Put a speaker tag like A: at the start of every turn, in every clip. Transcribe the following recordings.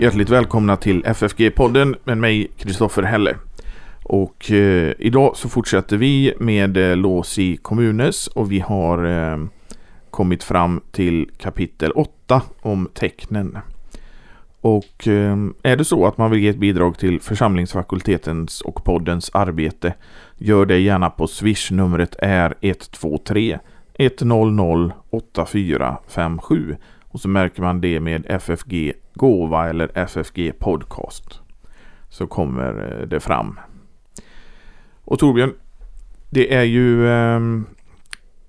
A: Hjärtligt välkomna till FFG-podden med mig Kristoffer Helle. Och eh, idag så fortsätter vi med eh, lås i kommunes och vi har eh, kommit fram till kapitel 8 om tecknen. Och eh, är det så att man vill ge ett bidrag till församlingsfakultetens och poddens arbete gör det gärna på swish numret är 123 100 8457 och så märker man det med FFG Gåva eller FFG Podcast. Så kommer eh, det fram. Och Torbjörn, det är ju eh,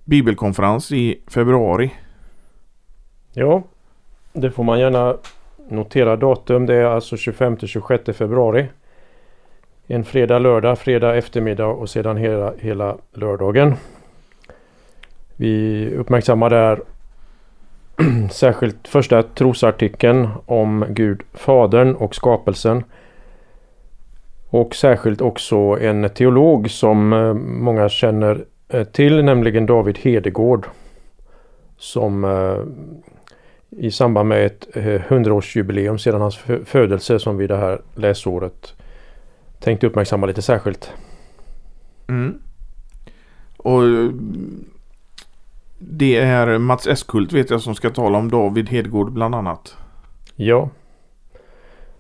A: bibelkonferens i februari.
B: Ja, det får man gärna notera datum. Det är alltså 25-26 februari. En fredag, lördag, fredag eftermiddag och sedan hela, hela lördagen. Vi uppmärksammar där särskilt första trosartikeln om Gud Fadern och skapelsen. Och särskilt också en teolog som eh, många känner eh, till, nämligen David Hedegård. Som eh, i samband med ett hundraårsjubileum sedan hans födelse som vi det här läsåret tänkte uppmärksamma lite särskilt.
A: Mm. Och det är Mats Eskult vet jag som ska tala om David Hedgård bland annat.
B: Ja,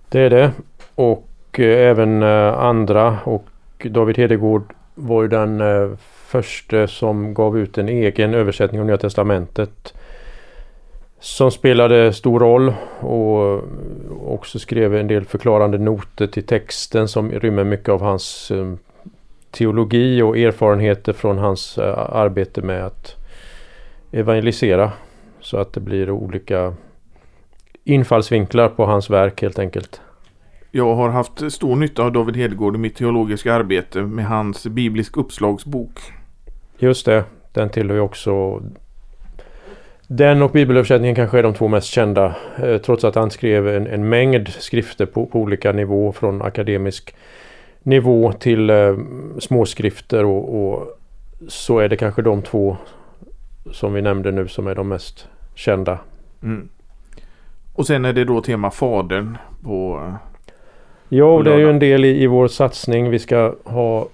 B: det är det. Och eh, även eh, andra. Och David Hedegård var ju den eh, första som gav ut en egen översättning av Nya Testamentet. Som spelade stor roll och också skrev en del förklarande noter till texten som rymmer mycket av hans eh, teologi och erfarenheter från hans eh, arbete med att evangelisera. Så att det blir olika infallsvinklar på hans verk helt enkelt.
A: Jag har haft stor nytta av David Hedgård i mitt teologiska arbete med hans biblisk uppslagsbok.
B: Just det, den tillhör ju också den och bibelöversättningen kanske är de två mest kända. Eh, trots att han skrev en, en mängd skrifter på, på, olika nivå från akademisk nivå till eh, småskrifter och, och så är det kanske de två som vi nämnde nu som är de mest kända. Mm.
A: Och sen är det då tema Fadern på
B: Ja, det är ju en del i, i vår satsning. Vi ska ha,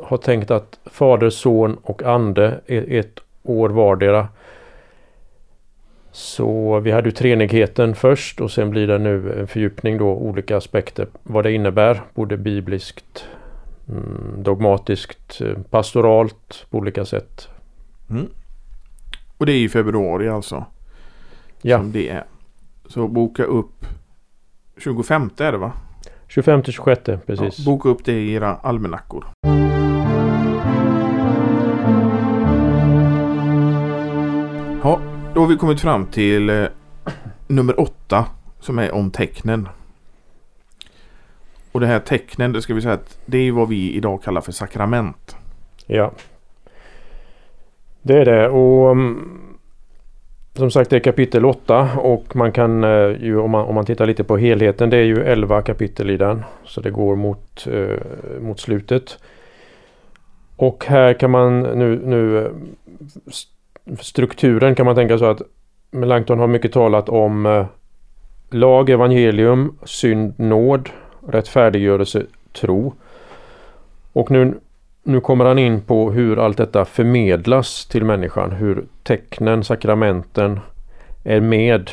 B: ha tänkt att Fader, Son och Ande är ett år vardera. Så vi hade ju treenigheten först och sen blir det nu en fördjupning då olika aspekter vad det innebär både bibliskt, mm, dogmatiskt, eh, pastoralt på olika sätt.
A: Mm. Och det är i februari alltså.
B: Ja.
A: Som det är. Så boka upp 25 är det va?
B: 25 26 precis.
A: Ja, boka upp det i era almanackor. Ja, då har vi kommit fram till eh, nummer åtta som är om tecknen. Och det här tecknen, det ska vi säga att det är vad vi idag kallar för sakrament.
B: Ja. Det är det och mm, som sagt det är kapitel 8 och man kan eh, ju om man, om man tittar lite på helheten det är ju 11 kapitel i den. Så det går mot, eh, mot slutet. Och här kan man nu, nu eh, strukturen kan man tänka så att Melanchthon har mycket talat om eh, lag, evangelium, synd, nåd, rättfärdiggörelse, tro. Och nu nu kommer han in på hur allt detta förmedlas till människan. Hur tecknen, sakramenten är med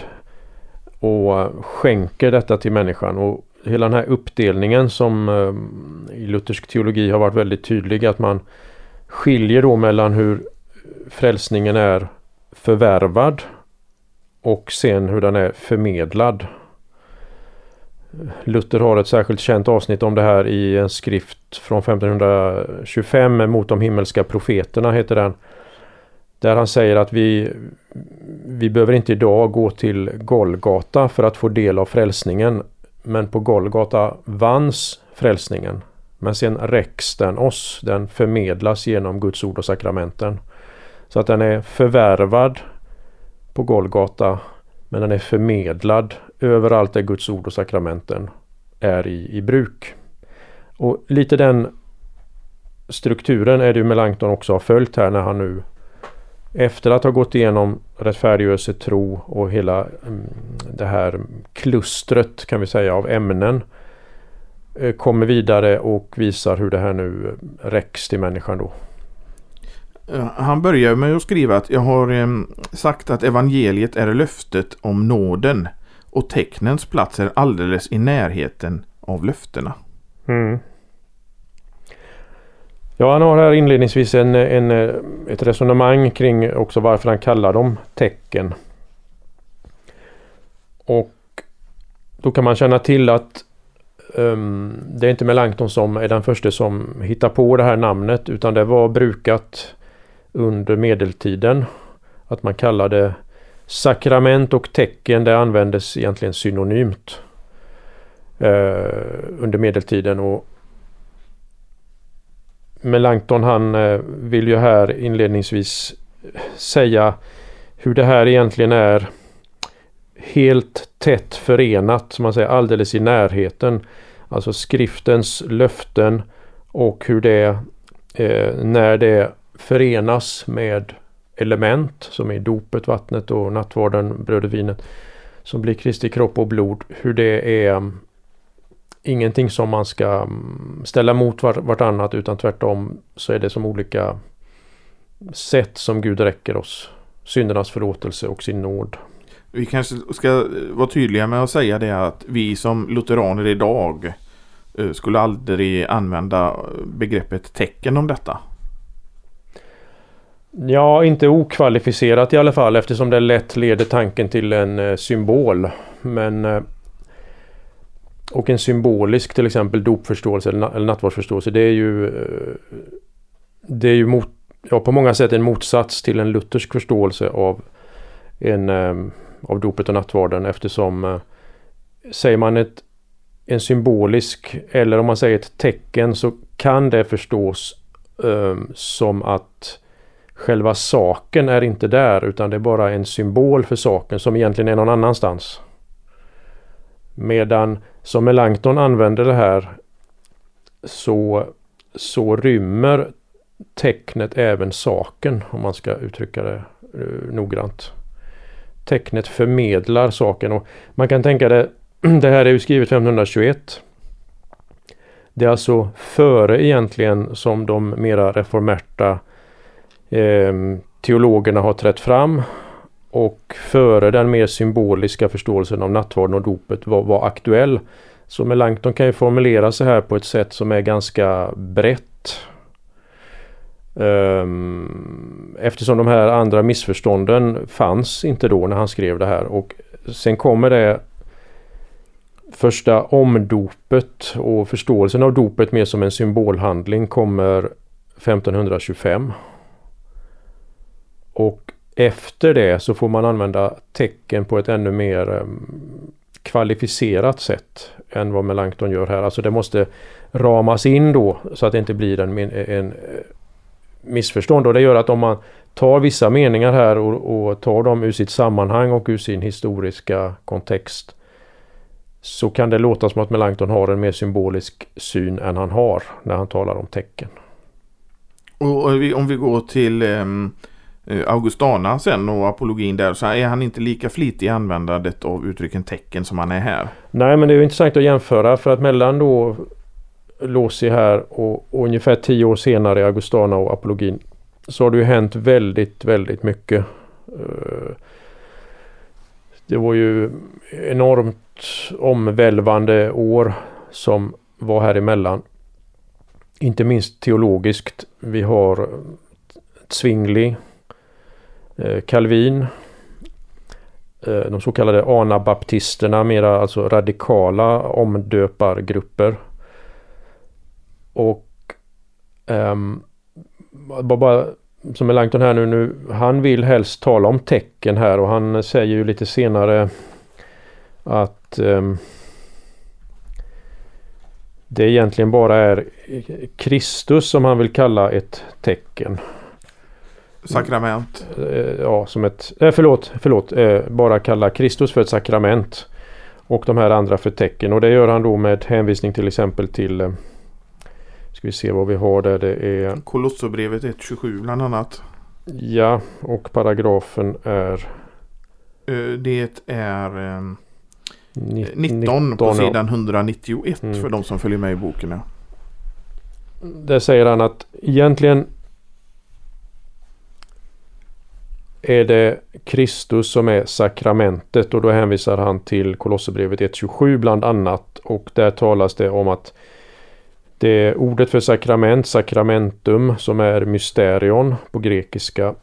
B: och skänker detta till människan. Och hela den här uppdelningen som eh, i luthersk teologi har varit väldigt tydlig att man skiljer då mellan hur frälsningen är förvärvad och sen hur den är förmedlad. Luther har ett särskilt känt avsnitt om det här i en skrift från 1525 mot de himmelska profeterna heter den. Där han säger att vi, vi behöver inte idag gå till Golgata för att få del av frälsningen. Men på Golgata vanns frälsningen. Men sen räcks den oss. Den förmedlas genom Guds ord och sakramenten. Så att den är förvärvad på Golgata men den är förmedlad överallt där Guds ord och sakramenten är i, i bruk. Och lite den strukturen är det ju Melanchthon också har följt här när han nu efter att ha gått igenom rättfärdiggörelse, tro och hela mm, det här klustret kan vi säga av ämnen eh, kommer vidare och visar hur det här nu eh, räcks till människan då.
A: Eh, han börjar med att skriva att jag har sagt att evangeliet är löftet om nåden och tecknens plats är alldeles i närheten av löftena.
B: Mm. Ja, han har här inledningsvis en, en, ett resonemang kring också varför han kallar dem tecken. Och då kan man känna till att um, det är inte Melanchthon som är den första som hittar på det här namnet utan det var brukat under medeltiden. Att man kallade sakrament och tecken, det användes egentligen synonymt Eh, under medeltiden. och Melanchthon han eh, vill ju här inledningsvis säga hur det här egentligen är helt tätt förenat, som man säger, alldeles i närheten. Alltså skriftens löften och hur det, eh, när det förenas med element som är dopet, vattnet och nattvarden, brödet, vinet som blir Kristi kropp och blod. Hur det är ingenting som man ska mm, ställa mot vartannat utan tvärtom så är det som olika sätt som Gud räcker oss syndernas förlåtelse och sin nåd.
A: Vi kanske ska vara tydliga med att säga det att vi som lutheraner idag eh, skulle aldrig använda begreppet tecken om detta.
B: Ja, inte okvalificerat i alla fall eftersom det lätt leder tanken till en eh, symbol. Men eh, och en symbolisk till exempel dopförståelse eller nattvardsförståelse det är ju eh, Det är ju mot, ja, på många sätt en motsats till en luthersk förståelse av en eh, av dopet och nattvarden eftersom eh, säger man ett, en symbolisk eller om man säger ett tecken så kan det förstås eh, som att själva saken är inte där utan det är bara en symbol för saken som egentligen är någon annanstans. Medan som Melanchthon använder det här så, så rymmer tecknet även saken om man ska uttrycka det eh, noggrant tecknet förmedlar saken. Och man kan tänka det, det här är ju skrivet 1521. Det är alltså före egentligen som de mera reformerta eh, teologerna har trätt fram och före den mer symboliska förståelsen av nattvarden och dopet var, var aktuell. Så Melanchthon kan ju formulera sig här på ett sätt som är ganska brett ehm, eftersom de här andra missförstånden fanns inte då när han skrev det här och sen kommer det första omdopet och förståelsen av dopet mer som en symbolhandling kommer 1525. Och efter det så får man använda tecken på ett ännu mer ehm, kvalificerat sätt än vad Melanchthon gör här. Alltså det måste ramas in då så att det inte blir en, en eh, missförstånd och det gör att om man tar vissa meningar här och, och tar dem ur sitt sammanhang och ur sin historiska kontext så kan det låta som att Melanchthon har en mer symbolisk syn än han har när han talar om tecken.
A: Och om vi går till eh, Eh, Augustana sen och apologin där så är han inte lika flitig i användandet av uttrycken tecken som han är här.
B: Nej men det är intressant att jämföra för att mellan då Losi här och, och ungefär tio år senare i Augustana och apologin så har det ju hänt väldigt, väldigt mycket. Eh, det var ju enormt omvälvande år som var här emellan. Inte minst teologiskt. Vi har Zwingli, Eh, Calvin, eh, de så kallade anabaptisterna, mera alltså radikala omdöpargrupper och um, bara som Melanchthon här nu, nu, han vill helst tala om tecken här och han säger ju lite senare att um, det egentligen bara är Kristus som han vill kalla ett tecken.
A: Sakrament.
B: Eh, ja, som ett... Eh, förlåt, förlåt. Eh, bara kalla Kristus för ett sakrament. Och de här andra för tecken. Och det gör han då med hänvisning till exempel till Ska vi se vad vi har där. Det är
A: Kolosserbrevet 1.27 bland annat.
B: Ja, och paragrafen är
A: Det är eh,
B: ni-
A: 19 på
B: ja.
A: sidan 191
B: Mm.
A: för de som följer med i boken. Ja.
B: Där säger han att egentligen är det Kristus som är sakramentet? Och då hänvisar han till Kolosserbrevet 1.27 bland annat. Och där talas det om att det är ordet för sakrament, sakramentum, som är mysterion på grekiska.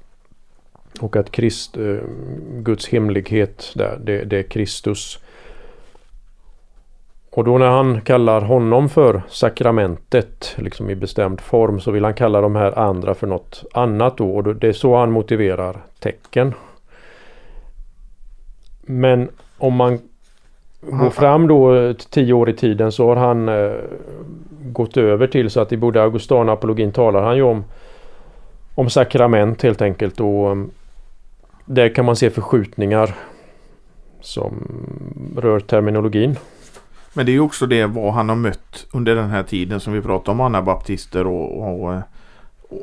B: Och att Krist, eh, Guds hemlighet där, det, det är Kristus. Och då när han kallar honom för sakramentet, liksom i bestämd form, så vill han kalla de här andra för något annat då. Och det är så han motiverar tecken. Men om man går fram då eh, tio år i tiden så har han eh, gått över till så att i både Augustana och apologin talar han ju om om sakrament helt enkelt och um, där kan man se förskjutningar som rör terminologin.
A: Men det är ju också det vad han har mött under den här tiden som vi pratar om anabaptister och, och, och,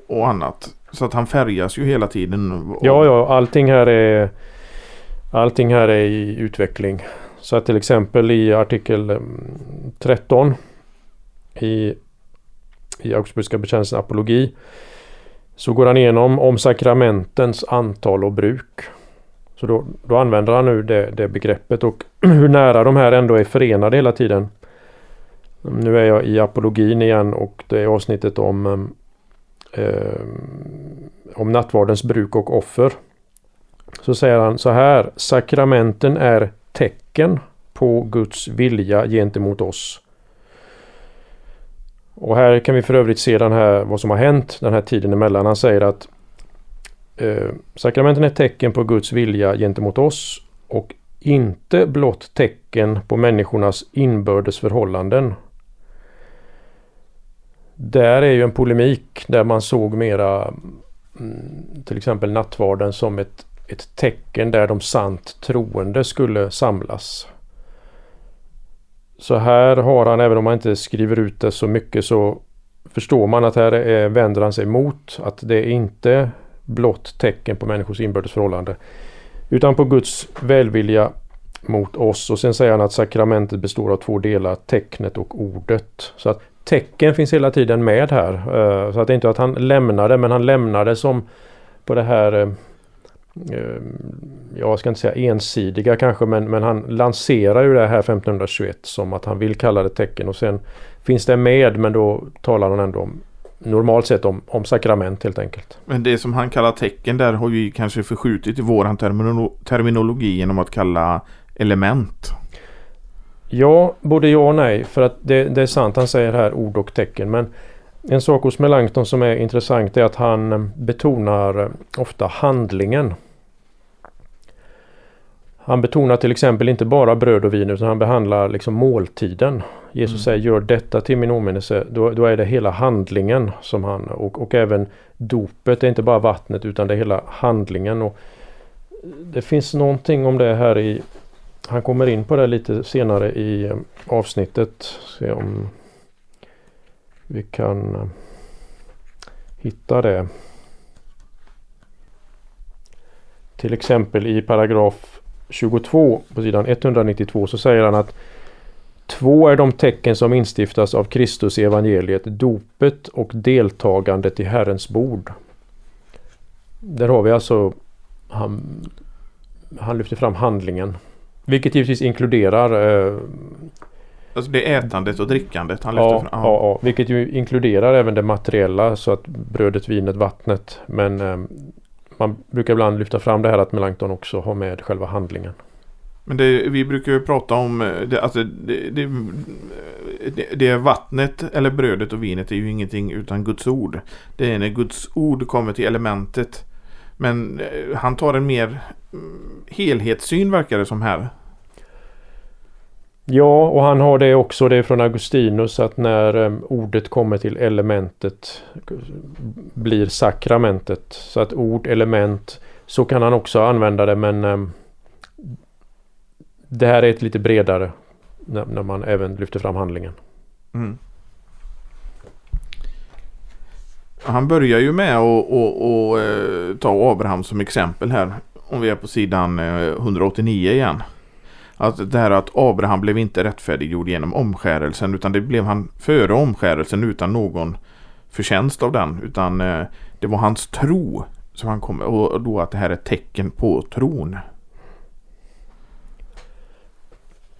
A: och annat. Så att han färgas ju hela tiden. Och-
B: Ja, ja, allting här är Allting här är i utveckling. Så att till exempel i artikel mm, 13 i, i Augsburgska bekännelsen apologi så går han igenom om sakramentens antal och bruk. Så då, då använder han nu det, det begreppet och hur nära de här ändå är förenade hela tiden. Nu är jag i apologin igen och det är avsnittet om eh, om nattvardens bruk och offer. Så säger han så här. Sakramenten är tecken på Guds vilja gentemot oss. Och här kan vi för övrigt se den här, vad som har hänt den här tiden emellan. Han säger att eh, sakramenten är tecken på Guds vilja gentemot oss och inte blott tecken på människornas inbördes förhållanden. Där är ju en polemik där man såg mera mm, till exempel nattvarden som ett, ett tecken där de sant troende skulle samlas. Så här har han, även om man inte skriver ut det så mycket så förstår man att här är, vänder han sig mot att det inte blott tecken på människors inbördes förhållande utan på Guds välvilja mot oss. Och sen säger han att sakramentet består av två delar, tecknet och ordet. Så att tecken finns hela tiden med här. Eh, så att det är inte att han lämnar det, men han lämnar det som på det här eh, eh, jag ska inte säga ensidiga kanske men, men han lanserar ju det här 1521 som att han vill kalla det tecken och sen finns det med men då talar han ändå om normalt sett om, om sakrament helt enkelt.
A: Men det som han kallar tecken där har vi kanske förskjutit i våran terminolo- terminologi genom att kalla element.
B: Ja, både ja och nej för att det, det är sant han säger här ord och tecken men en sak hos Melanchthon som är intressant är att han betonar eh, ofta handlingen. Han betonar till exempel inte bara bröd och vin utan han behandlar liksom måltiden. Jesus
A: Mm.
B: säger gör detta till min åminnelse. Då, då är det hela handlingen som han och, och även dopet är inte bara vattnet utan det är hela handlingen. Och det finns någonting om det här i han kommer in på det lite senare i eh, avsnittet. Se om vi kan eh, hitta det. Till exempel i paragraf 22 på sidan 192 så säger han att Två är de tecken som instiftas av Kristus i evangeliet, dopet och deltagandet i Herrens bord. Där har vi alltså han, han lyfter fram handlingen. Vilket givetvis inkluderar eh,
A: Alltså det är ätandet och drickandet han lyfter
B: ja,
A: fram.
B: ja, ja, vilket ju inkluderar även det materiella så att brödet, vinet, vattnet. Men eh, man brukar ibland lyfta fram det här att Melanchthon också har med själva handlingen.
A: Men det, vi brukar ju prata om eh, det, alltså det, det, det, det vattnet eller brödet och vinet är ju ingenting utan Guds ord. Det är när Guds ord kommer till elementet. Men eh, han tar en mer mm, helhetssyn verkar det som här.
B: Ja, och han har det också, det är från Augustinus, att när eh, ordet kommer till elementet blir sakramentet. Så att ord, element, så kan han också använda det men eh, det här är ett lite bredare när, man även lyfter fram handlingen.
A: Mm. Han börjar ju med att och, eh, och, ta Abraham som exempel här. Om vi är på sidan 189 igen. Att det här att Abraham blev inte rättfärdiggjord genom omskärelsen utan det blev han före omskärelsen utan någon förtjänst av den. Utan eh, det var hans tro som han kom och då att det här är ett tecken på tron.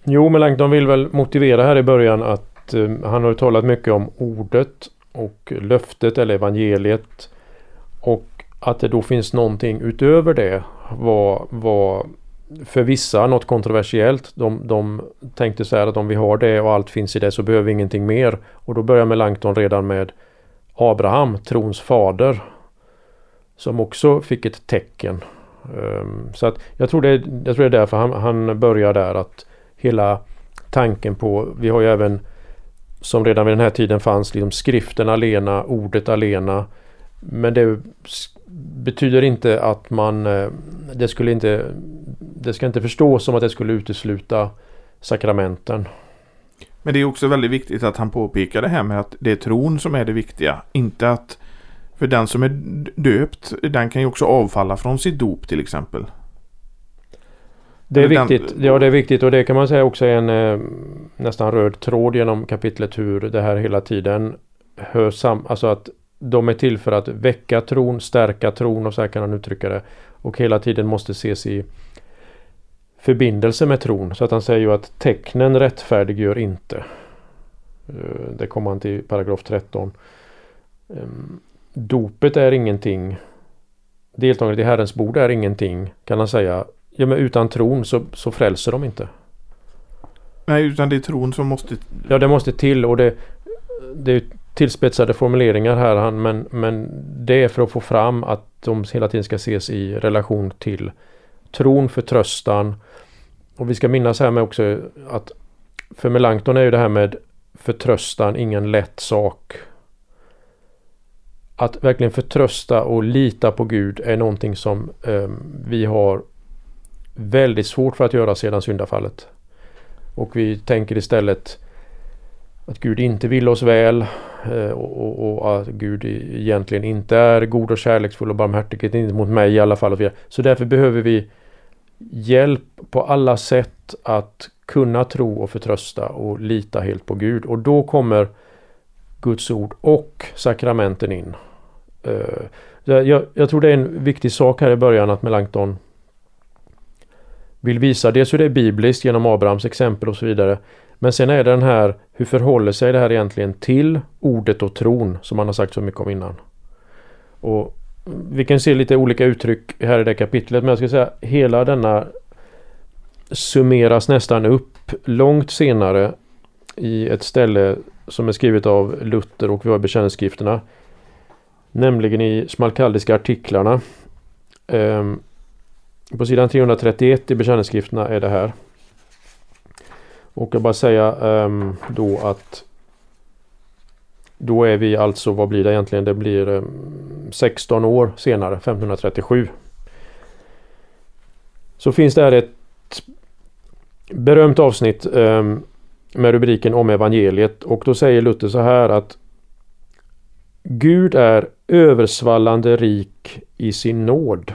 B: Jo, men de vill väl motivera här i början att eh, han har talat mycket om ordet och löftet eller evangeliet. Och att det då finns någonting utöver det vad, var för vissa något kontroversiellt. De, de tänkte så här att om vi har det och allt finns i det så behöver vi ingenting mer. Och då börjar Melanchthon redan med Abraham, trons fader. Som också fick ett tecken. Ehm, så att jag tror, det, jag tror det är därför han, han börjar där att hela tanken på, vi har ju även som redan vid den här tiden fanns liksom skriften alena, ordet alena. Men det betyder inte att man, eh, det skulle inte, det ska inte förstås som att det skulle utesluta sakramenten.
A: Men det är också väldigt viktigt att han påpekar det här med att det är tron som är det viktiga. Inte att, för den som är döpt, den kan ju också avfalla från sitt dop till exempel.
B: Det är viktigt. Ja, det är viktigt och det kan man säga också är en eh, nästan röd tråd genom kapitlet hur det här hela tiden hör sam... Alltså att de är till för att väcka tron, stärka tron och så här kan han uttrycka det. Och hela tiden måste ses i förbindelse med tron. Så att han säger ju att tecknen rättfärdiggör inte. Eh, det kommer han till paragraf 13. Ehm, dopet är ingenting. Deltagandet i Herrens bord är ingenting kan han säga Ja men utan tron så, så frälser de inte.
A: Nej utan det är tron som måste...
B: Ja det måste till och det, det är tillspetsade formuleringar här men, men det är för att få fram att de hela tiden ska ses i relation till tron, förtröstan. Och vi ska minnas här med också att för Melanchthon är ju det här med förtröstan ingen lätt sak. Att verkligen förtrösta och lita på Gud är någonting som eh, vi har väldigt svårt för att göra sedan syndafallet. Och vi tänker istället att Gud inte vill oss väl eh, och, och, och, att Gud egentligen inte är god och kärleksfull och barmhärtig, inte mot mig i alla fall. Så därför behöver vi hjälp på alla sätt att kunna tro och förtrösta och lita helt på Gud. Och då kommer Guds ord och sakramenten in. Eh, jag, jag tror det är en viktig sak här i början att Melanchthon vill visa dels hur det är bibliskt genom Abrahams exempel och så vidare. Men sen är det den här, hur förhåller sig det här egentligen till ordet och tron som man har sagt så mycket om innan. Och vi kan se lite olika uttryck här i det kapitlet men jag ska säga hela denna summeras nästan upp långt senare i ett ställe som är skrivet av Luther och vi har bekännelseskrifterna. Nämligen i smalkaldiska artiklarna. Ehm, på sidan 331 i bekännelseskrifterna är det här. Och jag bara säga ehm, då att då är vi alltså, vad blir det egentligen? Det blir eh, 16 år senare, 1537. Så finns det här ett berömt avsnitt ehm, med rubriken om evangeliet och då säger Luther så här att Gud är översvallande rik i sin nåd.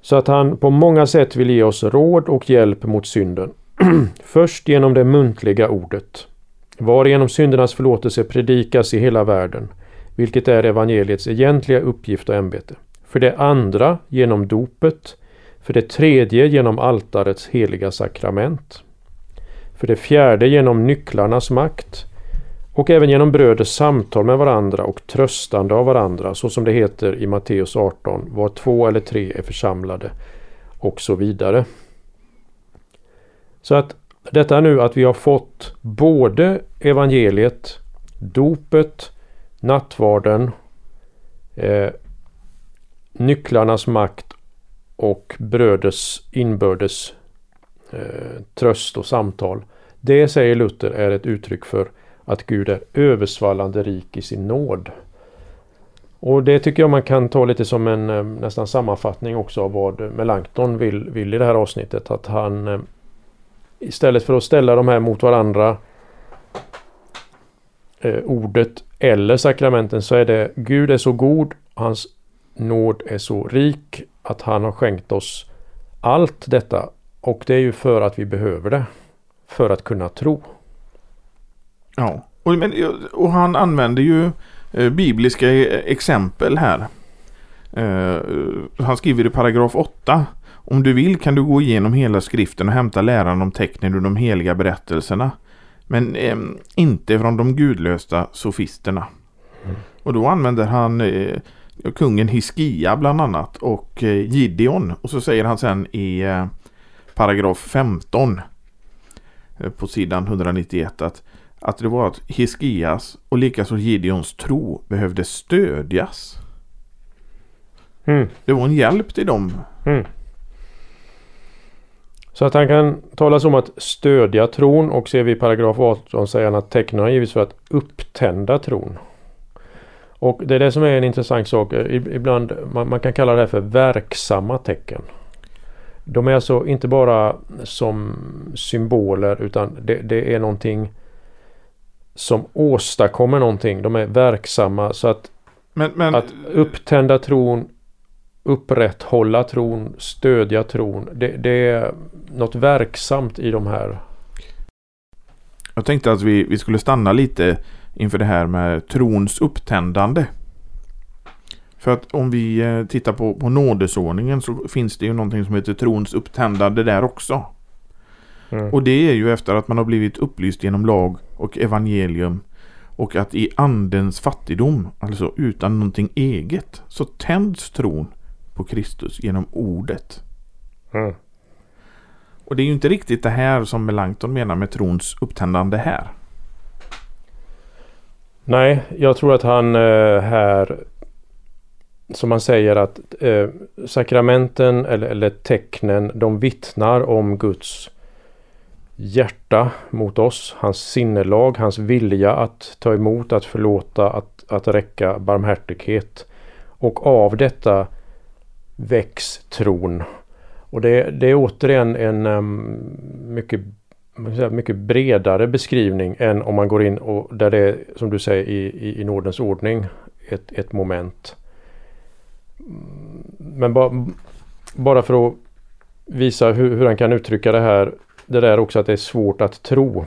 B: Så att han på många sätt vill ge oss råd och hjälp mot synden. Först genom det muntliga ordet, varigenom syndernas förlåtelse predikas i hela världen, vilket är evangeliets egentliga uppgift och ämbete. För det andra genom dopet, för det tredje genom altarets heliga sakrament, för det fjärde genom nycklarnas makt, och även genom bröders samtal med varandra och tröstande av varandra, så som det heter i Matteus 18, var två eller tre är församlade och så vidare. Så att detta nu att vi har fått både evangeliet, dopet, nattvarden, eh, nycklarnas makt och bröders inbördes eh, tröst och samtal. Det säger Luther är ett uttryck för att Gud är översvallande rik i sin nåd. Och det tycker jag man kan ta lite som en eh, nästan sammanfattning också av vad Melanchthon vill, vill i det här avsnittet. Att han eh, istället för att ställa de här mot varandra eh, ordet eller sakramenten så är det Gud är så god, hans nåd är så rik att han har skänkt oss allt detta. Och det är ju för att vi behöver det. För att kunna tro.
A: Ja, och, men, och han använder ju eh, bibliska eh, exempel här. Eh, han skriver i paragraf 8. Om du vill kan du gå igenom hela skriften och hämta läran om tecknen ur de heliga berättelserna. Men eh, inte från de gudlösa sofisterna. Mm. Och då använder han eh, kungen Hiskia bland annat och eh, Gideon. Och så säger han sen i eh, paragraf 15 eh, på sidan 191 att, att det var att Hiskias och likaså Gideons tro behövde stödjas. Mm. Det var en hjälp till dem. Mm.
B: Så att han kan talas om att stödja tron och ser vi i paragraf 18 säger han att tecknen har givits för att upptända tron. Och det är det som är en intressant sak. Ibland, man, man kan kalla det här för verksamma tecken. De är alltså inte bara som symboler utan det, det, är någonting som åstadkommer någonting. De är verksamma så att, men, men, att upptända tron, upprätthålla tron, stödja tron. Det, det, är något verksamt i de här.
A: Jag tänkte att vi, vi skulle stanna lite inför det här med trons upptändande. För att om vi eh, tittar på, på nådesordningen så finns det ju någonting som heter trons upptändande där också. Mm. Och det är ju efter att man har blivit upplyst genom lag och evangelium. Och att i andens fattigdom, alltså utan någonting eget, så tänds tron på Kristus genom ordet. Mm. Och det är ju inte riktigt det här som Melanchthon menar med trons upptändande här.
B: Nej, jag tror att han eh, här som man säger att eh, sakramenten eller, eller tecknen de vittnar om Guds hjärta mot oss, hans sinnelag, hans vilja att ta emot, att förlåta, att, att räcka barmhärtighet. Och av detta väcks tron. Och det, det är återigen en um, mycket mycket bredare beskrivning än om man går in och där det är som du säger i, i, i nådens ordning ett, ett moment. Mm, men ba, bara för att visa hur, hur han kan uttrycka det här. Det där också att det är svårt att tro.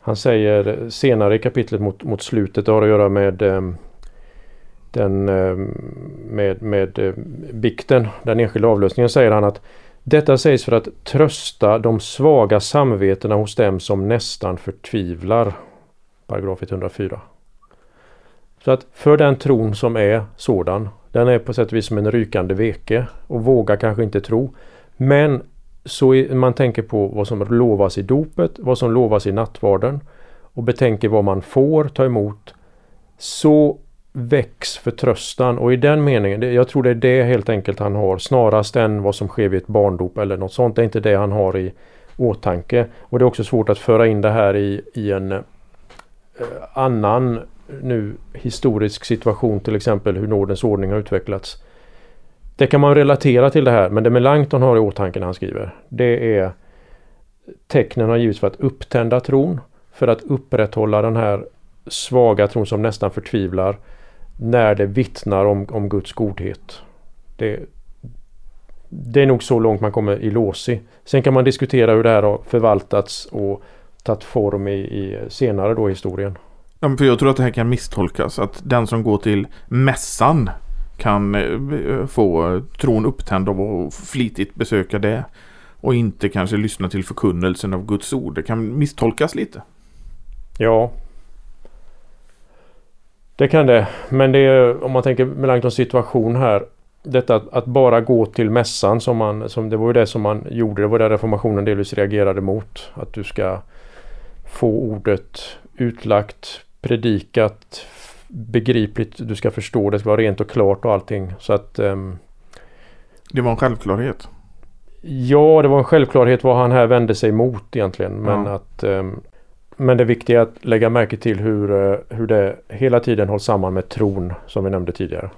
B: Han säger senare i kapitlet mot, mot slutet, det har att göra med um, den eh, med, med eh, bikten, den enskilda avlösningen, säger han att detta sägs för att trösta de svaga samvetena hos dem som nästan förtvivlar. Paragraf 104. Så att för den tron som är sådan, den är på sätt och vis som en rykande veke och vågar kanske inte tro. Men så är, man tänker på vad som lovas i dopet, vad som lovas i nattvarden och betänker vad man får ta emot. Så väcks förtröstan och i den meningen, jag tror det är det helt enkelt han har snarast än vad som sker vid ett barndop eller något sånt. Det är inte det han har i åtanke. Och det är också svårt att föra in det här i, i en eh, annan nu historisk situation, till exempel hur nådens ordning har utvecklats. Det kan man relatera till det här, men det Melanchthon har i åtanke när han skriver, det är tecknen har givits för att upptända tron, för att upprätthålla den här svaga tron som nästan förtvivlar när det vittnar om, om Guds godhet. Det, det är nog så långt man kommer i låsi. Sen kan man diskutera hur det här har förvaltats och tagit form i, i senare då historien.
A: Ja, för jag tror att det här kan misstolkas. Att den som går till mässan kan eh, få tron upptänd av att flitigt besöka det. Och inte kanske lyssna till förkunnelsen av Guds ord. Det kan misstolkas lite.
B: Ja, det kan det. Men det är, om man tänker Melanchtons situation här. Detta att, att, bara gå till mässan som man, som det var ju det som man gjorde. Det var det reformationen delvis reagerade mot. Att du ska få ordet utlagt, predikat, begripligt. Du ska förstå det, ska vara rent och klart och allting. Så att... Um,
A: det var en självklarhet.
B: Ja, det var en självklarhet vad han här vände sig mot egentligen. Men ja. att um, men det viktiga är att lägga märke till hur, eh, hur det hela tiden hålls samman med tron som vi nämnde tidigare.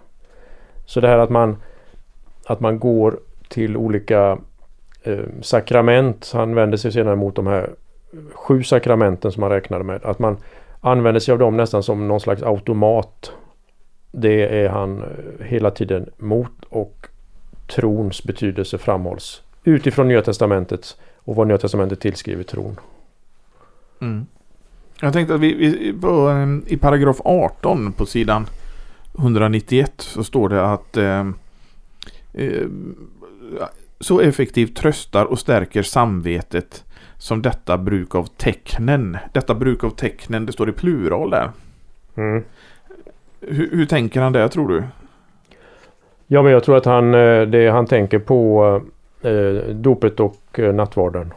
B: Så det här att man, att man går till olika eh, sakrament. Han vänder sig senare mot de här sju sakramenten som han räknade med. Att man använder sig av dem nästan som någon slags automat. Det är han eh, hela tiden mot och trons betydelse framhålls utifrån Nya Testamentet och vad Nya Testamentet tillskriver tron.
A: Mm. Jag tänkte att vi, vi på, eh, i paragraf 18 på sidan 191 så står det att eh, eh, så effektivt tröstar och stärker samvetet som detta bruk av tecknen. Detta bruk av tecknen, det står i plural där.
B: Mm.
A: Hur, hur, tänker han där tror du?
B: Ja men jag tror att han, eh, det han tänker på eh, dopet och eh, nattvarden.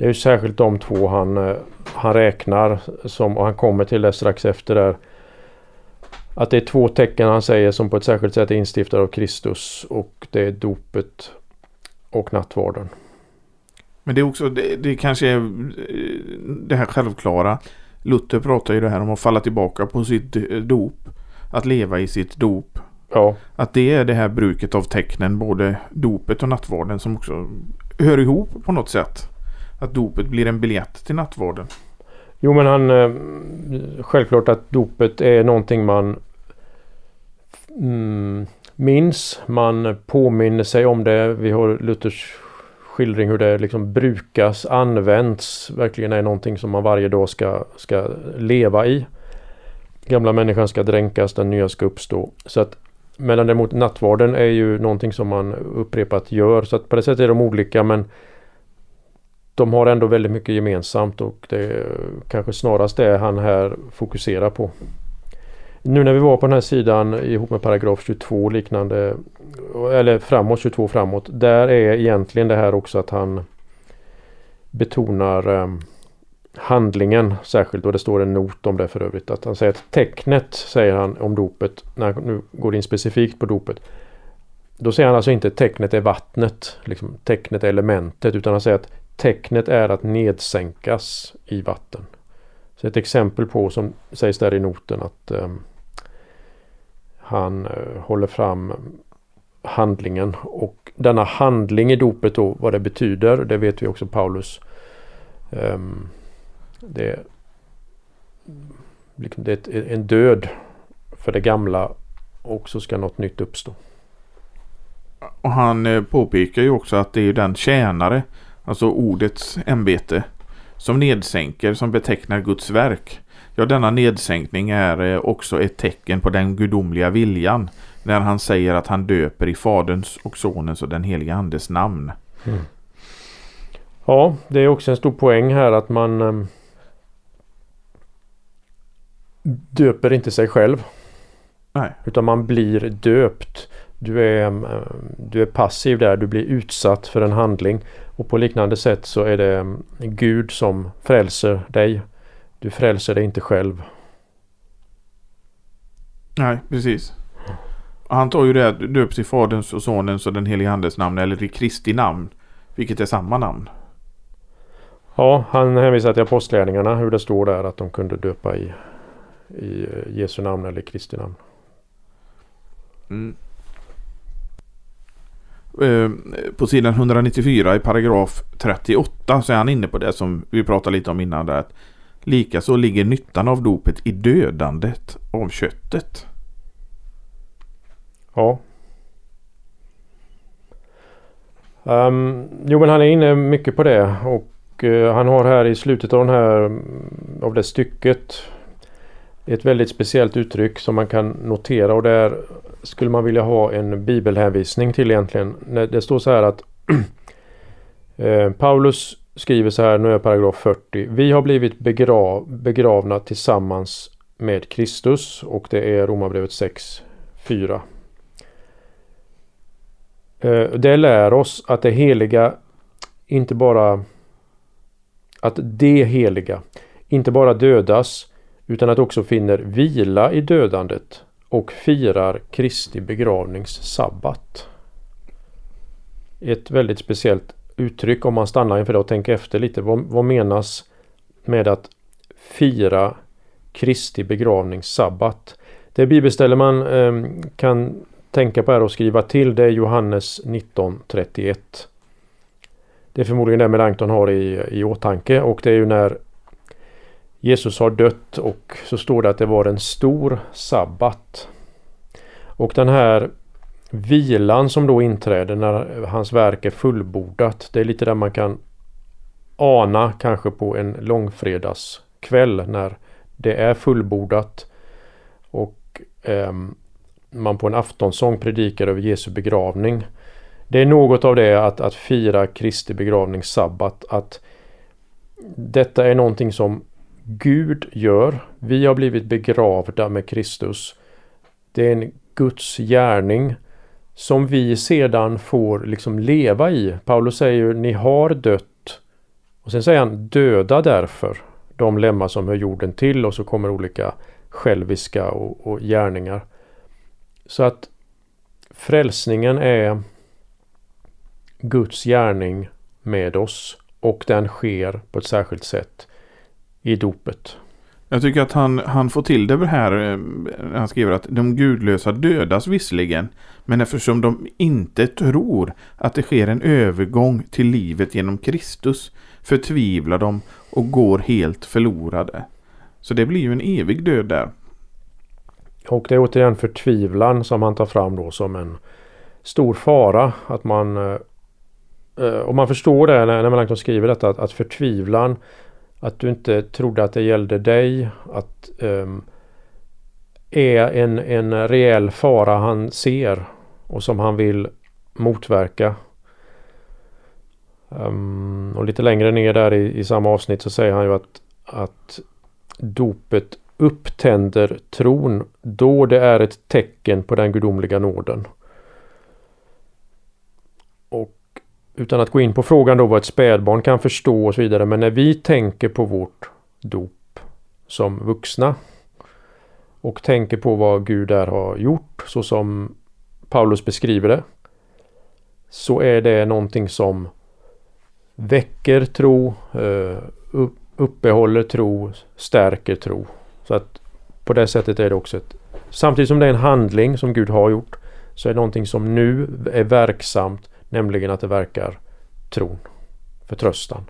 B: Det är ju särskilt de två han, eh, han räknar som, och han kommer till det strax efter där. Att det är två tecken han säger som på ett särskilt sätt är instiftade av Kristus och det är dopet och nattvarden.
A: Men det är också, det, det kanske är eh, det här självklara. Luther pratar ju det här om att falla tillbaka på sitt dop. Att leva i sitt dop.
B: Ja.
A: Att det är det här bruket av tecknen, både dopet och nattvarden som också hör ihop på något sätt. Att dopet blir en biljett till nattvarden.
B: Jo men han eh, Självklart att dopet är någonting man mm, minns. Man påminner sig om det. Vi har Luthers skildring hur det liksom brukas, används, verkligen är någonting som man varje dag ska, ska leva i. Gamla människan ska dränkas, den nya ska uppstå. Så att Medan däremot nattvarden är ju någonting som man upprepat gör. Så att på det sättet är de olika men de har ändå väldigt mycket gemensamt och det är kanske snarast det han här fokuserar på. Nu när vi var på den här sidan ihop med paragraf 22 liknande eller framåt 22 framåt. Där är egentligen det här också att han betonar ehm, handlingen särskilt och det står en not om det för övrigt. Att han säger att tecknet säger han om dopet när han nu går in specifikt på dopet. Då säger han alltså inte tecknet är vattnet, liksom tecknet är elementet utan han säger att tecknet är att nedsänkas i vatten. Så ett exempel på som sägs där i noten att eh, han eh, håller fram handlingen och denna handling i dopet då vad det betyder det vet vi också Paulus. Eh, det, liksom det är en död för det gamla och så ska något nytt uppstå.
A: Och han eh, påpekar ju också att det är den tjänare, alltså ordets ämbete, som nedsänker, som betecknar Guds verk. Ja, denna nedsänkning är eh, också ett tecken på den gudomliga viljan när han säger att han döper i Faderns och Sonens och den heliga Andes namn. Mm.
B: Ja, det är också en stor poäng här att man ehm, döper inte sig själv.
A: Nej.
B: Utan man blir döpt. Du är, ehm, du är passiv där, du blir utsatt för en handling. Och på liknande sätt så är det ehm, Gud som frälser dig. Du frälser dig inte själv.
A: Nej, precis. Han tar ju det döps i Faderns och Sonens och den helige Andes namn eller i Kristi namn. Vilket är samma namn.
B: Ja, han hänvisar till apostlärningarna hur det står där att de kunde döpa i, i eh, Jesu namn eller Kristi namn.
A: Mm. Eh, på sidan 194 i paragraf 38 så är han inne på det som vi pratade lite om innan. Där, Likaså ligger nyttan av dopet i dödandet av köttet.
B: Ja. Um, jo men han är inne mycket på det och uh, han har här i slutet av den här av det stycket ett väldigt speciellt uttryck som man kan notera och där skulle man vilja ha en bibelhänvisning till egentligen. Det står så här att eh, Paulus skriver så här, nu är paragraf 40. Vi har blivit begrav, begravna tillsammans med Kristus och det är Romarbrevet 6, 4. Eh, det lär oss att det heliga inte bara att det heliga inte bara dödas utan att också finner vila i dödandet och firar Kristi begravnings sabbat. Ett väldigt speciellt uttryck om man stannar inför det och tänker efter lite. Vad, vad menas med att fira Kristi begravnings sabbat? Det bibelställe man eh, kan tänka på här och skriva till det är Johannes 19.31. Det är förmodligen det Melanchthon har i, i åtanke och det är ju när Jesus har dött och så står det att det var en stor sabbat. Och den här vilan som då inträder när hans verk är fullbordat. Det är lite där man kan ana kanske på en långfredagskväll när det är fullbordat och eh, man på en aftonsång predikar över Jesu begravning. Det är något av det att, att fira Kristi begravning sabbat. Att detta är någonting som Gud gör. Vi har blivit begravda med Kristus. Det är en Guds gärning som vi sedan får liksom leva i. Paulus säger ju ni har dött. Och sen säger han döda därför de lemmar som hör jorden till och så kommer olika själviska och, och gärningar. Så att frälsningen är Guds gärning med oss och den sker på ett särskilt sätt i dopet.
A: Jag tycker att han, han får till det här. Eh, han skriver att de gudlösa dödas visserligen. Men eftersom de inte tror att det sker en övergång till livet genom Kristus förtvivlar de och går helt förlorade. Så det blir ju en evig död där.
B: Och det är återigen förtvivlan som han tar fram då som en stor fara. Att man eh, eh, och man förstår det när man skriver detta att, att förtvivlan att du inte trodde att det gällde dig. Att um, är en, en reell fara han ser och som han vill motverka. Um, och lite längre ner där i, i samma avsnitt så säger han ju att, att dopet upptänder tron då det är ett tecken på den gudomliga nåden. Utan att gå in på frågan då vad ett spädbarn kan förstå och så vidare. Men när vi tänker på vårt dop som vuxna och tänker på vad Gud där har gjort så som Paulus beskriver det. Så är det någonting som väcker tro, eh, uppehåller tro, stärker tro. Så att på det sättet är det också ett Samtidigt som det är en handling som Gud har gjort så är det någonting som nu är verksamt Nämligen att det verkar tron, förtröstan.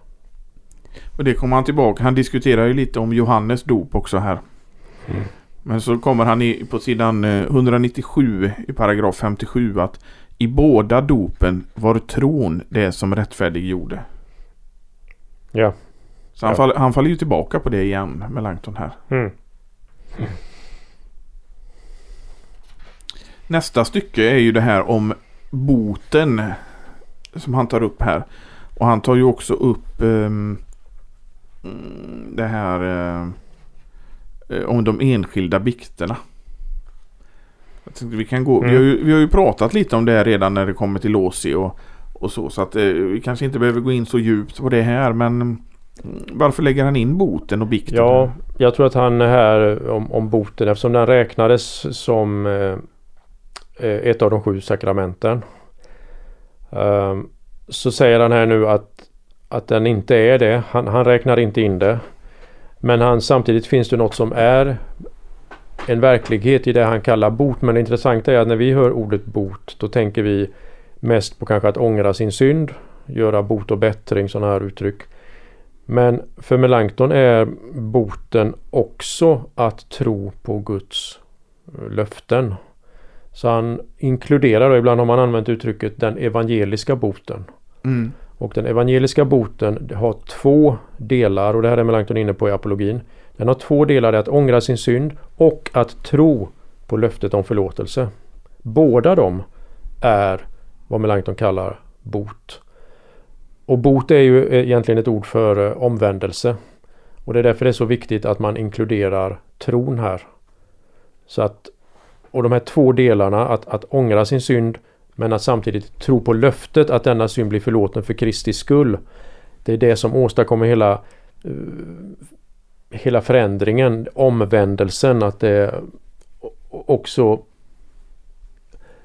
A: Och det kommer han tillbaka. Han diskuterar ju lite om Johannes dop också här. Mm. Men så kommer han i, på sidan 197 eh, i paragraf 57 att i båda dopen var tron det som rättfärdiggjorde.
B: Ja.
A: Så han, ja. Fall, han faller ju tillbaka på det igen med Langton här. Mm. Mm. Nästa stycke är ju det här om boten som han tar upp här. Och han tar ju också upp um, det här uh, om de enskilda bikterna. vi, kan gå, mm. vi, har ju, vi har ju pratat lite om det redan när det kommer till Låsi och, och så. Så att uh, vi kanske inte behöver gå in så djupt på det här. Men um, varför lägger han in boten och bikten?
B: Ja, jag tror att han här om, om boten eftersom den räknades som uh, ett av de sju sakramenten. Ehm, så säger han här nu att, att den inte är det. Han, han räknar inte in det. Men han, samtidigt finns det något som är en verklighet i det han kallar bot. Men det intressanta är att när vi hör ordet bot då tänker vi mest på kanske att ångra sin synd, göra bot och bättring, sådana här uttryck. Men för Melanchthon är boten också att tro på Guds löften. Så han inkluderar, ibland har man använt uttrycket den evangeliska boten. Mm. Och den evangeliska boten har två delar och det här är Melanchthon inne på i apologin. Den har två delar, det är att ångra sin synd och att tro på löftet om förlåtelse. Båda de är vad Melanchthon kallar bot. Och bot är ju egentligen ett ord för eh, omvändelse. Och det är därför det är så viktigt att man inkluderar tron här. Så att och de här två delarna, att, att ångra sin synd men att samtidigt tro på löftet att denna synd blir förlåten för Kristi skull. Det är det som åstadkommer hela, uh, hela förändringen, omvändelsen. Att det också...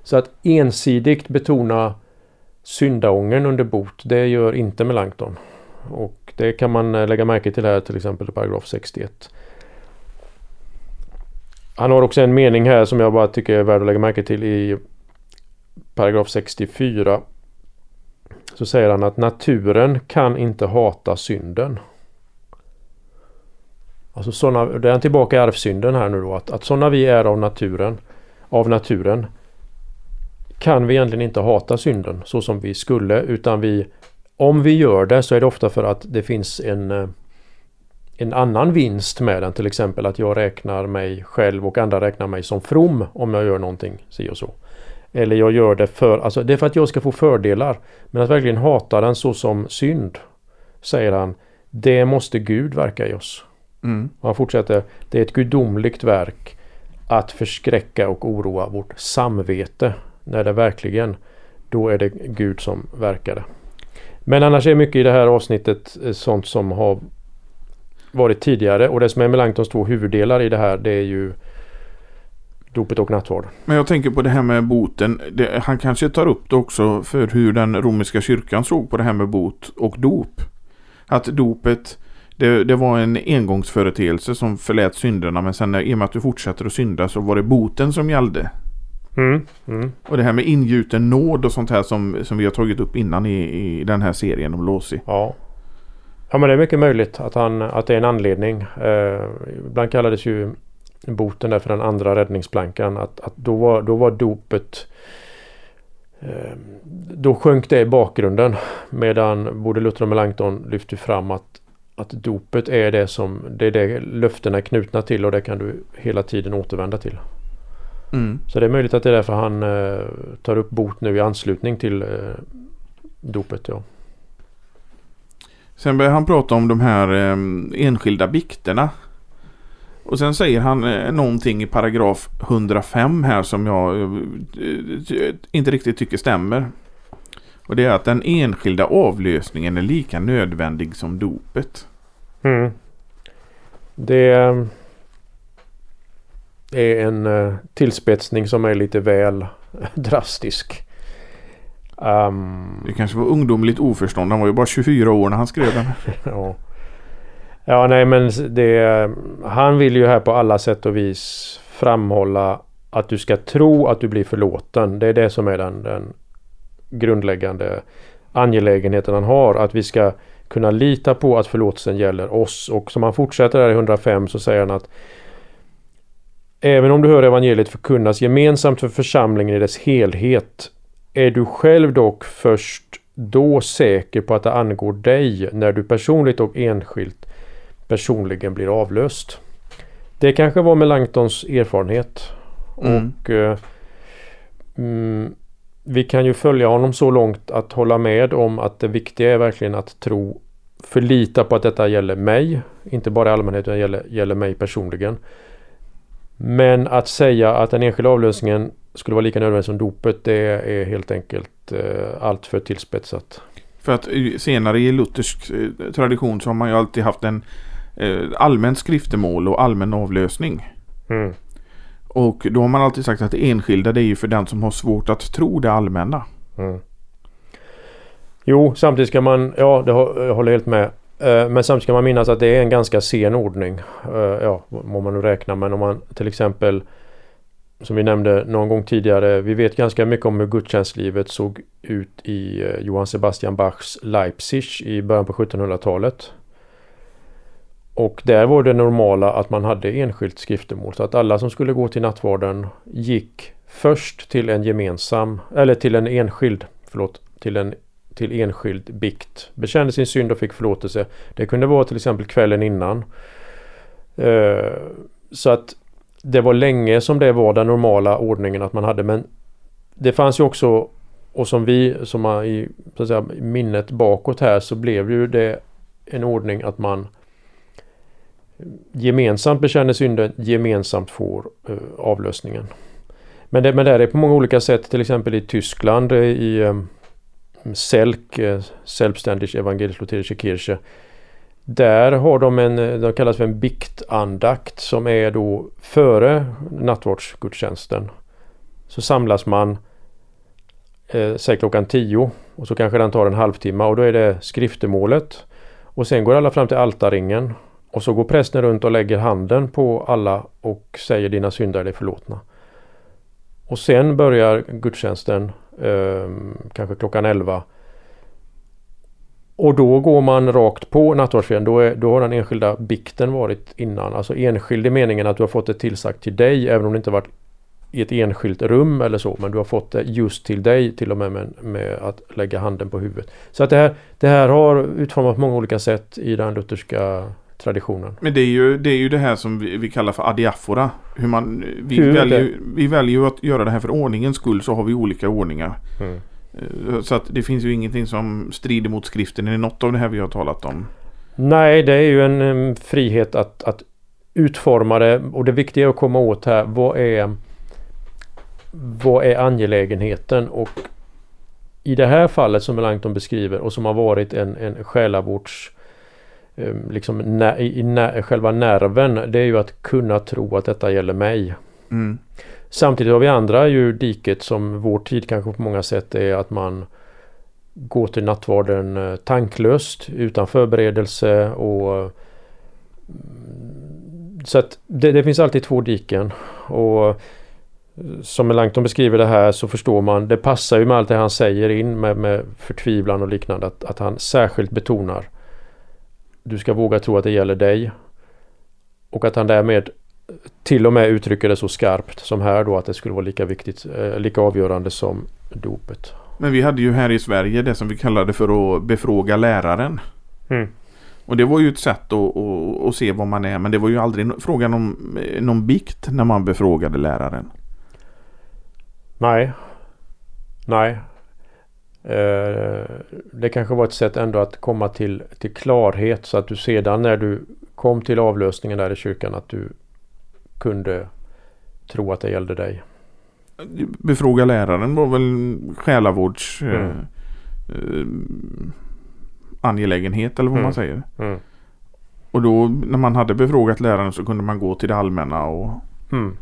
B: Så att ensidigt betona syndaångern under bot, det gör inte Melanchthon. Och det kan man eh, lägga märke till här till exempel i paragraf 61. Han har också en mening här som jag bara tycker är värd att lägga märke till i paragraf 64. Så säger han att naturen kan inte hata synden. Alltså såna, då är han tillbaka i arvsynden här nu då. Att, att sådana vi är av naturen, av naturen kan vi egentligen inte hata synden så som vi skulle utan vi om vi gör det så är det ofta för att det finns en eh, en annan vinst med den. Till exempel att jag räknar mig själv och andra räknar mig som from om jag gör någonting si och så. Eller jag gör det för, alltså det är för att jag ska få fördelar. Men att verkligen hata den så som synd, säger han, det måste Gud verka i oss. Mm. Han fortsätter, det är ett gudomligt verk att förskräcka och oroa vårt samvete. När det verkligen, då är det Gud som verkar det. Men annars är mycket i det här avsnittet eh, sånt som har varit tidigare och det som är Melanchtons två huvuddelar i det här det är ju dopet och nattvard.
A: Men jag tänker på det här med boten. Det, han kanske tar upp det också för hur den romerska kyrkan såg på det här med bot och dop. Att dopet det, det var en engångsföreteelse som förlät synderna men sen i och med att du fortsätter att synda så var det boten som gällde. Mm, mm. Och det här med ingjuten nåd och sånt här som, som vi har tagit upp innan i, i den här serien om Låsi.
B: Ja. Ja men det är mycket möjligt att, han, att det är en anledning. Eh, ibland kallades ju boten där för den andra räddningsplankan. Att, att då, var, då var dopet eh, Då sjönk det i bakgrunden. Medan både Luther och Melanchthon lyfte fram att, att dopet är det som det är det löftena är knutna till och det kan du hela tiden återvända till. Mm. Så det är möjligt att det är därför han eh, tar upp bot nu i anslutning till eh, dopet. Ja.
A: Sen börjar han prata om de här eh, enskilda bikterna. Och sen säger han eh, någonting i paragraf 105 här som jag eh, eh, inte riktigt tycker stämmer. Och det är att den enskilda avlösningen är lika nödvändig som dopet. Mm.
B: Det ehm, är en eh, tillspetsning som är lite väl drastisk.
A: Um, det kanske var ungdomligt oförstånd. Han var ju bara 24 år när han skrev den.
B: ja. ja, nej men det... Han vill ju här på alla sätt och vis framhålla att du ska tro att du blir förlåten. Det är det som är den, den grundläggande angelägenheten han har. Att vi ska kunna lita på att förlåtelsen gäller oss. Och som han fortsätter där i 105 så säger han att Även om du hör evangeliet förkunnas gemensamt för församlingen i dess helhet är du själv dock först då säker på att det angår dig när du personligt och enskilt personligen blir avlöst. Det kanske var Melanchtons erfarenhet. Mm. Och eh, mm, Vi kan ju följa honom så långt att hålla med om att det viktiga är verkligen att tro förlita på att detta gäller mig. Inte bara i allmänhet utan gäller, gäller mig personligen. Men att säga att den enskilda avlösningen skulle vara lika nödvändigt som dopet det är helt enkelt eh, allt för tillspetsat.
A: För att senare i luthersk eh, tradition så har man ju alltid haft en eh, allmän skriftemål och allmän avlösning. Mm. Och då har man alltid sagt att det enskilda det är ju för den som har svårt att tro det allmänna. Mm.
B: Jo, samtidigt ska man, ja det jag håller helt med. Eh, men samtidigt ska man minnas att det är en ganska sen ordning. Ja, må man nu räkna men om man till exempel som vi nämnde någon gång tidigare. Vi vet ganska mycket om hur gudstjänstlivet såg ut i eh, Johann Sebastian Bachs Leipzig i början på 1700-talet. Och där var det normala att man hade enskilt skriftemål. Så att alla som skulle gå till nattvarden gick först till en gemensam, eller till en enskild, förlåt, till en till enskild bikt. Bekände sin synd och fick förlåtelse. Det kunde vara till exempel kvällen innan. Eh, så att det var länge som det var den normala ordningen att man hade men det fanns ju också och som vi som har i så att säga, minnet bakåt här så blev ju det en ordning att man gemensamt bekänner synden, gemensamt får uh, avlösningen. Men det, men det är på många olika sätt, till exempel i Tyskland eh, i um, Selk, uh, Selbstständig Evangelisch-Lutherische Kirche där har de en, eh, de kallas för en biktandakt som är då före nattvardsgudstjänsten. Så samlas man eh, säg klockan 10 och så kanske den tar en halvtimme och då är det skriftemålet. Och sen går alla fram till altarringen och så går prästen runt och lägger handen på alla och säger dina synder är förlåtna. Och sen börjar gudstjänsten eh, kanske klockan 11 och då går man rakt på nattvardsfirden. Då, är, då har den enskilda bikten varit innan. Alltså enskild i meningen att du har fått det tillsagt till dig även om det inte varit i ett enskilt rum eller så. Men du har fått det just till dig till och med med, med att lägga handen på huvudet. Så att det här, det här har utformats på många olika sätt i den lutherska traditionen.
A: Men det är ju det, är ju det här som vi, vi kallar för adiafora. Hur man, vi, Hur väljer, vi väljer att göra det här för ordningens skull så har vi olika ordningar. Mm. Eh, så att det finns ju ingenting som strider mot skriften i något av det här vi har talat om.
B: Nej, det är ju en, en frihet att, att utforma det och det viktiga är att komma åt här vad är vad är angelägenheten och i det här fallet som Melanchthon beskriver och som har varit en, en själavårds Ehm, liksom när, i, när, själva nerven det är ju att kunna tro att detta gäller mig. Mm. Samtidigt har vi andra ju diket som vår tid kanske på många sätt är att man går till nattvarden eh, tanklöst utan förberedelse och mm, så att det, det finns alltid två diken. Och eh, som Melanchthon beskriver det här så förstår man, det passar ju med allt det han säger in med, med förtvivlan och liknande, att, att han särskilt betonar du ska våga tro att det gäller dig. Och att han därmed till och med uttrycker det så skarpt som här då att det skulle vara lika viktigt, eh, lika avgörande som dopet.
A: Men vi hade ju här i Sverige det som vi kallade för att befråga läraren. Mm. Och det var ju ett sätt att, att, att, se vad man är. Men det var ju aldrig frågan om eh, någon bikt när man befrågade läraren.
B: Nej. Nej. Eh, det kanske var ett sätt ändå att komma till, till klarhet så att du sedan när du kom till avlösningen där i kyrkan att du kunde tro att det gällde dig.
A: Befråga läraren var väl själavårds mm. eh, eh angelägenhet eller vad mm. man säger. Mm. Och då när man hade befrågat läraren så kunde man gå till det allmänna och mm.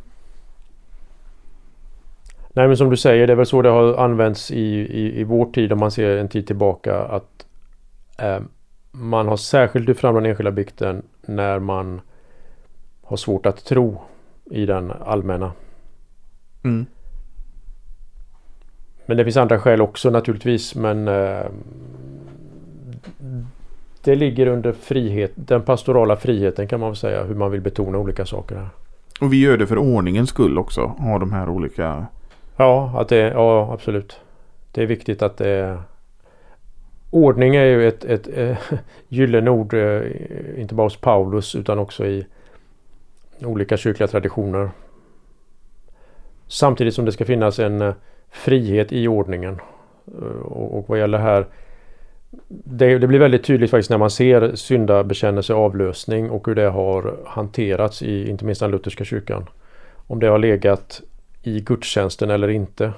B: Nej men som du säger, det är väl så det har använts i, i, i vår tid om man ser en tid tillbaka att eh, man har särskilt lyft fram den enskilda bikten när man har svårt att tro i den allmänna. Mm. Men det finns andra skäl också naturligtvis men eh, det ligger under frihet, den pastorala friheten kan man väl säga hur man vill betona olika saker här.
A: Och vi gör det för ordningens skull också, ha de här olika
B: Ja, att det, ja absolut. Det är viktigt att det Ordning är ju ett, ett, ett gyllene ord, eh, inte bara hos Paulus utan också i olika kyrkliga traditioner. Samtidigt som det ska finnas en eh, frihet i ordningen. Eh, och, vad gäller här det, det, blir väldigt tydligt faktiskt när man ser syndabekännelse avlösning och hur det har hanterats i inte minst den lutherska kyrkan. Om det har legat i gudstjänsten eller inte.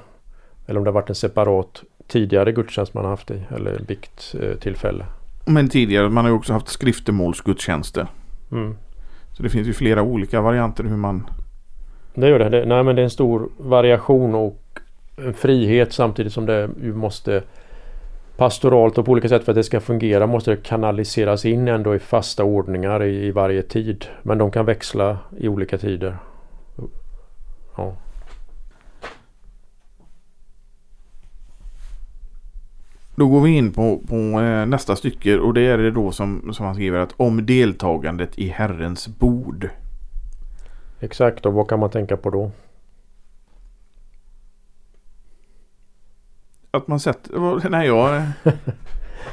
B: Eller om det har varit en separat tidigare gudstjänst man har haft i eller bikttillfälle.
A: Men tidigare, man har ju också haft skriftemålsgudstjänster. Mm. Så det finns ju flera olika varianter hur man...
B: Det gör det. det. Nej men det är en stor variation och en frihet samtidigt som det ju måste pastoralt och på olika sätt för att det ska fungera måste det kanaliseras in ändå i fasta ordningar i, i varje tid. Men de kan växla i olika tider. Ja.
A: Då går vi in på, på eh, nästa stycke och det är det då som, som han skriver att om deltagandet i Herrens bord.
B: Exakt och vad kan man tänka på då?
A: Att man sätter... Nej jag...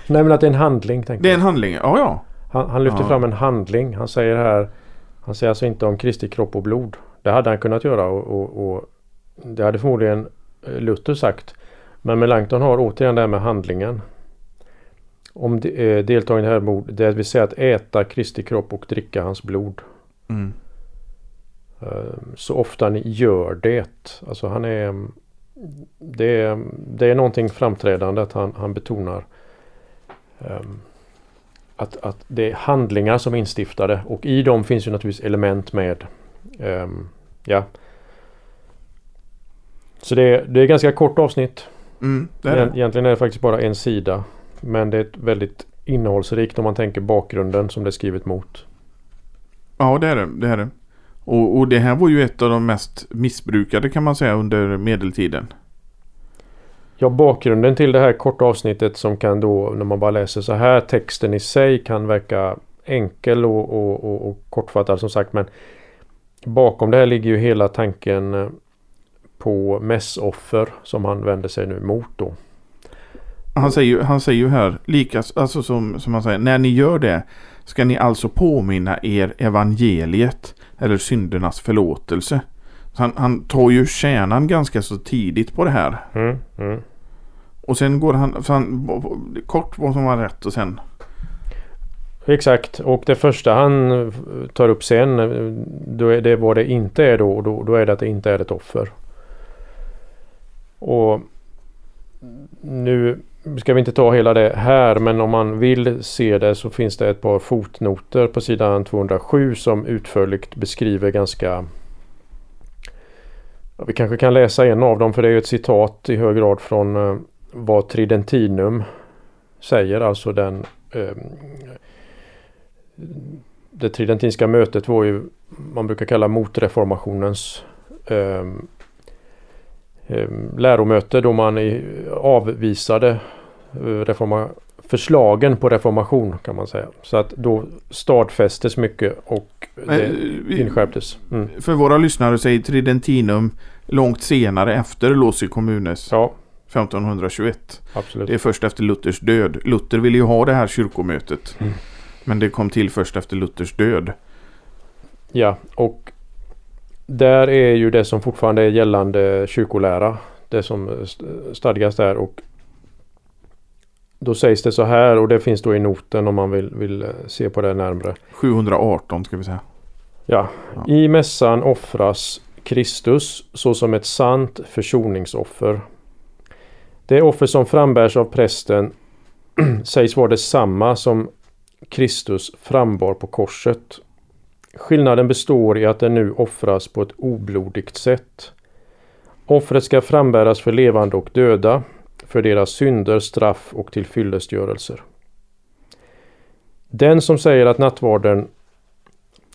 B: nej men att det är en handling.
A: Det är en handling, ja ja.
B: Han, han lyfter ja. fram en handling. Han säger här Han säger alltså inte om Kristi kropp och blod. Det hade han kunnat göra och, och, och det hade förmodligen Luther sagt. Men Melanchthon har återigen det här med handlingen. Om de, eh, deltagande här mord, det vill säga att äta Kristi kropp och dricka hans blod. Mm. Eh, så ofta ni gör det. Alltså han är det är, det är någonting framträdande att han, han betonar um, att, att det är handlingar som är instiftade och i dem finns ju naturligtvis element med um, ja. Så det det är ganska kort avsnitt. Mm, det är det. Egentligen är det faktiskt bara en sida. Men det är ett väldigt innehållsrikt om man tänker bakgrunden som det är skrivet mot.
A: Ja det är det. det, är det. Och, och det här var ju ett av de mest missbrukade kan man säga under medeltiden.
B: Ja, bakgrunden till det här korta avsnittet som kan då när man bara läser så här texten i sig kan verka enkel och, och, och, och kortfattad som sagt men bakom det här ligger ju hela tanken eh, på mässoffer som han vänder sig nu mot då.
A: Han säger, han säger ju här, lika, alltså som, som han säger, när ni gör det ska ni alltså påminna er evangeliet eller syndernas förlåtelse. Han, han tar ju kärnan ganska så tidigt på det här.
B: Mm, mm.
A: Och sen går han, han kort vad som var rätt och sen.
B: Exakt och det första han tar upp sen då är det vad det inte är då. Då, då är det att det inte är ett offer. Och nu ska vi inte ta hela det här men om man vill se det så finns det ett par fotnoter på sidan 207 som utförligt beskriver ganska ja, Vi kanske kan läsa en av dem för det är ett citat i hög grad från eh, vad Tridentinum säger, alltså den eh, Det tridentinska mötet var ju man brukar kalla motreformationens eh, läromöte då man avvisade eh, reforma förslagen på reformation kan man säga. Så att då stadfästes mycket och det eh, inskärptes.
A: Mm. För våra lyssnare säger Tridentinum långt senare efter Losi Kommunes. Ja. 1521. Absolut. Det är först efter Luthers död. Luther ville ju ha det här kyrkomötet. Mm. Men det kom till först efter Luthers död.
B: Ja, och där är ju det som fortfarande är gällande kyrkolära. Det som stadgas där och då sägs det så här och det finns då i noten om man vill, vill se på det närmre.
A: 718 ska vi säga.
B: Ja. ja. I mässan offras Kristus såsom ett sant försoningsoffer. Det offer som frambärs av prästen sägs vara detsamma som Kristus frambar på korset Skillnaden består i att den nu offras på ett oblodigt sätt. Offret ska frambäras för levande och döda, för deras synder, straff och tillfyllestgörelser. Den som säger att nattvarden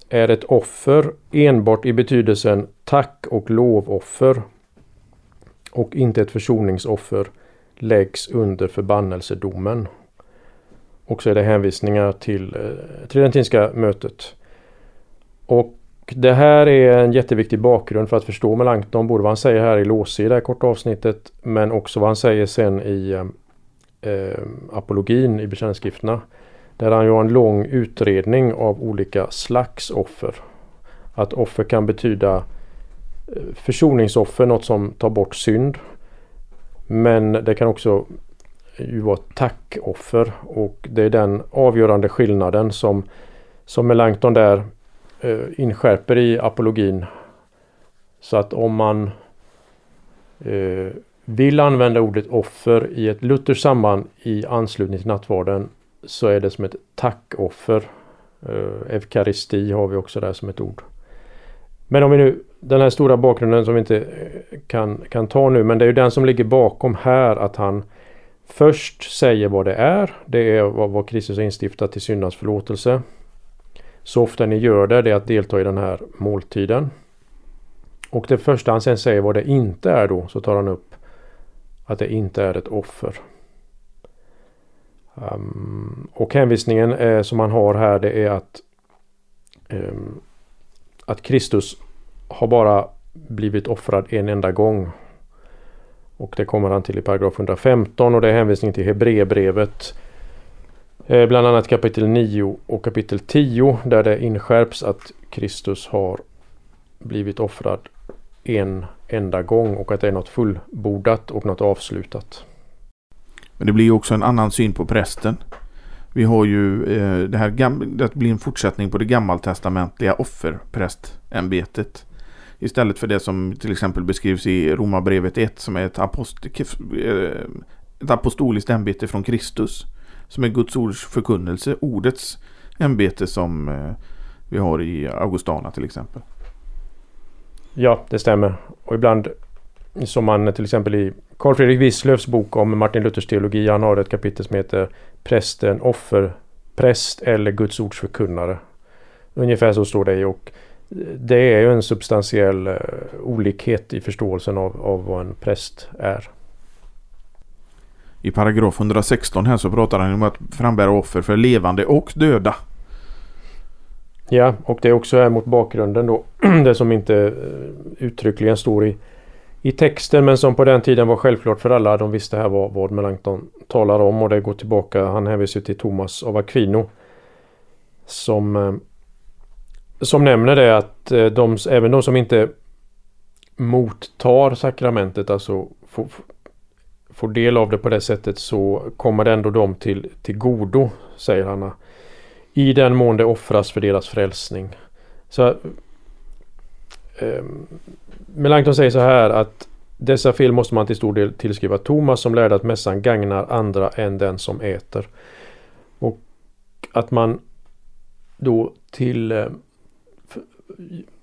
B: är ett offer enbart i betydelsen tack och lovoffer och inte ett försoningsoffer läggs under förbannelsedomen. Och så är det hänvisningar till eh, Tridentinska mötet. Och det här är en jätteviktig bakgrund för att förstå Melanchthon. Både vad han säger här i Låse i det här korta avsnittet men också vad han säger sen i eh, eh apologin i bekännelseskrifterna. Där han gör en lång utredning av olika slags offer. Att offer kan betyda eh, försoningsoffer, något som tar bort synd. Men det kan också ju vara tackoffer och det är den avgörande skillnaden som, som Melanchthon där Eh, inskärper i apologin. Så att om man eh, vill använda ordet offer i ett lutherskt samband i anslutning till nattvarden så är det som ett tackoffer. Eh, Eukaristi har vi också där som ett ord. Men om vi nu, den här stora bakgrunden som vi inte eh, kan, kan ta nu, men det är ju den som ligger bakom här att han först säger vad det är. Det är vad, vad Kristus har instiftat till syndans förlåtelse. Så ofta ni gör det, det är att delta i den här måltiden. Och det första han sen säger vad det inte är då, så tar han upp att det inte är ett offer. Um, och hänvisningen eh, som han har här det är att um, att Kristus har bara blivit offrad en enda gång. Och det kommer han till i paragraf 115 och det är hänvisning till Hebreerbrevet Eh, bland annat kapitel 9 och kapitel 10 där det inskärps att Kristus har blivit offrad en enda gång och att det är något fullbordat och något avslutat.
A: Men det blir också en annan syn på prästen. Vi har ju eh, det här det blir en fortsättning på det gammaltestamentliga offerprästämbetet. Istället för det som till exempel beskrivs i Romarbrevet 1 som är ett, apost eh, ett apostoliskt ämbete från Kristus som är Guds ords förkunnelse, ordets ämbete som eh, vi har i Augustana till exempel.
B: Ja, det stämmer. Och ibland som man till exempel i Carl Fredrik Wisslöfs bok om Martin Luthers teologi. Han har ett kapitel som heter Prästen, offer, präst eller Guds ords förkunnare. Ungefär så står det och det är ju en substantiell eh, olikhet i förståelsen av, av vad en präst är
A: i paragraf 116 här så pratar han om att frambära offer för levande och döda.
B: Ja, och det är också här mot bakgrunden då. det som inte eh, uttryckligen står i, i texten men som på den tiden var självklart för alla. De visste här vad, vad Melanchthon talar om och det går tillbaka. Han hänvisar till Thomas av Aquino. Som, eh, som nämner det att eh, de, även de som inte mottar sakramentet, alltså får, del av det på det sättet så kommer det ändå dem till, till godo, säger han. I den mån det offras för deras frälsning. Så eh, Melanchthon säger så här att dessa fel måste man till stor del tillskriva Thomas som lärde att mässan gagnar andra än den som äter. Och att man då till eh,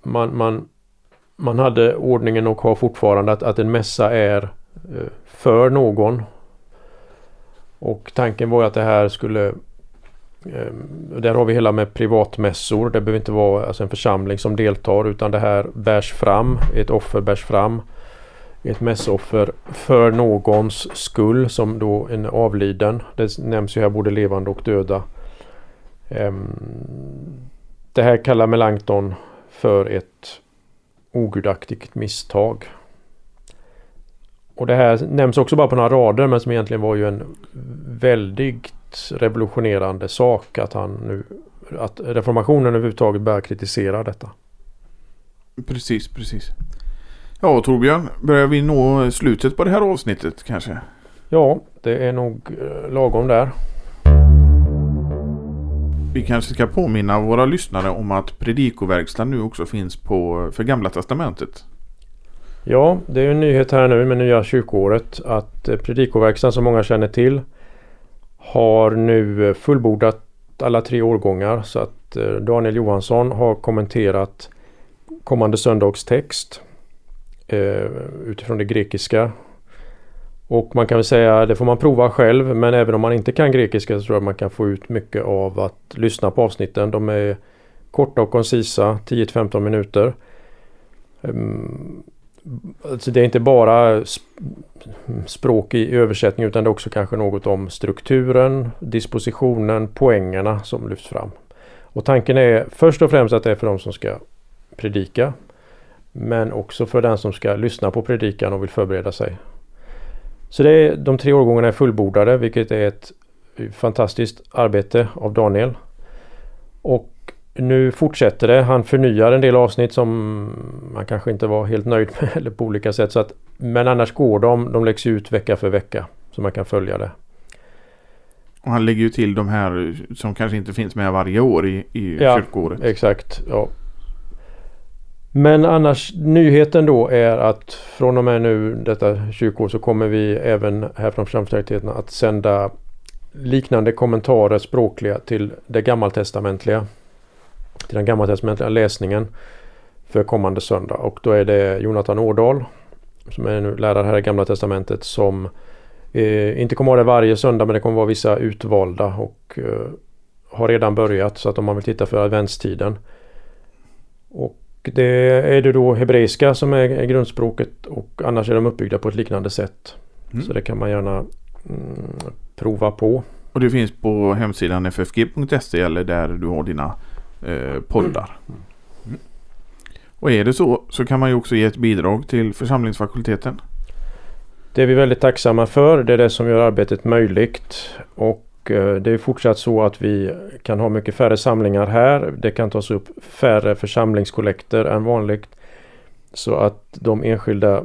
B: man, man, man hade ordningen och har fortfarande att, att en mässa är eh, för någon. Och tanken var att det här skulle ehm, där har vi hela med privatmässor. Det behöver inte vara alltså en församling som deltar utan det här bärs fram. Ett offer bärs fram. Ett mässoffer för någons skull som då en avliden. Det nämns ju här både levande och döda. Ehm, det här kallar Melanchthon för ett ogudaktigt misstag. Och det här nämns också bara på några rader men som egentligen var ju en väldigt revolutionerande sak att han nu att reformationen överhuvudtaget börjar kritisera detta.
A: Precis, precis. Ja, Torbjörn, börjar vi nå slutet på det här avsnittet kanske?
B: Ja, det är nog eh, lagom där.
A: Vi kanske ska påminna våra lyssnare om att Predikoverkstan nu också finns på för Gamla Testamentet.
B: Ja, det är en nyhet här nu med nya kyrkoåret att eh, Predikoverkstan som många känner till har nu eh, fullbordat alla tre årgångar så att eh, Daniel Johansson har kommenterat kommande söndags text eh, utifrån det grekiska. Och man kan väl säga, det får man prova själv, men även om man inte kan grekiska så tror jag man kan få ut mycket av att lyssna på avsnitten. De är korta och koncisa, 10-15 minuter. Ehm, alltså det är inte bara språk i översättning utan det är också kanske något om strukturen, dispositionen, poängerna som lyfts fram. Och tanken är först och främst att det är för de som ska predika. Men också för den som ska lyssna på predikan och vill förbereda sig. Så det är, de tre årgångarna är fullbordade vilket är ett fantastiskt arbete av Daniel. Och nu fortsätter det. Han förnyar en del avsnitt som man kanske inte var helt nöjd med eller på olika sätt. Så att, men annars går de. De läggs ut vecka för vecka. Så man kan följa det.
A: Och han lägger ju till de här som kanske inte finns med varje år i, i ja, kyrkåret.
B: Exakt. Ja. Men annars nyheten då är att från och med nu detta kyrkår så kommer vi även här från församlingsfakulteten att sända liknande kommentarer språkliga till det gammaltestamentliga till den gammaltestamentliga läsningen för kommande söndag. Och då är det Jonathan Årdal som är nu lärare här i Gamla Testamentet som eh, inte kommer ha det varje söndag men det kommer vara vissa utvalda och eh, har redan börjat så att om man vill titta för adventstiden. Och det är det då hebreiska som är, är grundspråket och annars är de uppbyggda på ett liknande sätt. Mm. Så det kan man gärna mm, prova på.
A: Och det finns på hemsidan ffg.se eller där du har dina eh, poddar. Mm. Och är det så så kan man ju också ge ett bidrag till församlingsfakulteten.
B: Det är vi väldigt tacksamma för. Det är det som gör arbetet möjligt. Och eh, det är fortsatt så att vi kan ha mycket färre samlingar här. Det kan tas upp färre församlingskollekter än vanligt. Så att de enskilda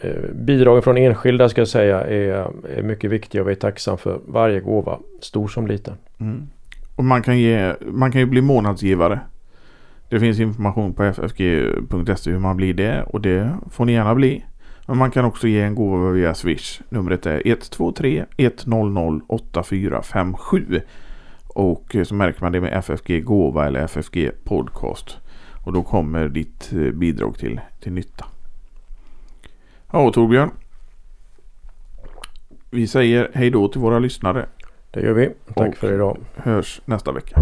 B: eh, bidragen från enskilda ska jag säga är, är mycket viktiga och vi är tacksamma för varje gåva, stor som liten. Mm.
A: Och man kan, ge, man kan ju bli månadsgivare. Det finns information på ffg.se hur man blir det och det får ni gärna bli. Men man kan också ge en gåva via Swish. Numret är 123 100 8457. Och eh, så märker man det med FFG Gåva eller FFG Podcast. Och då kommer ditt eh, bidrag till, till nytta. Ja, Torbjörn. Vi säger hej då till våra lyssnare.
B: Det gör vi. Tack och för idag.
A: hörs nästa vecka.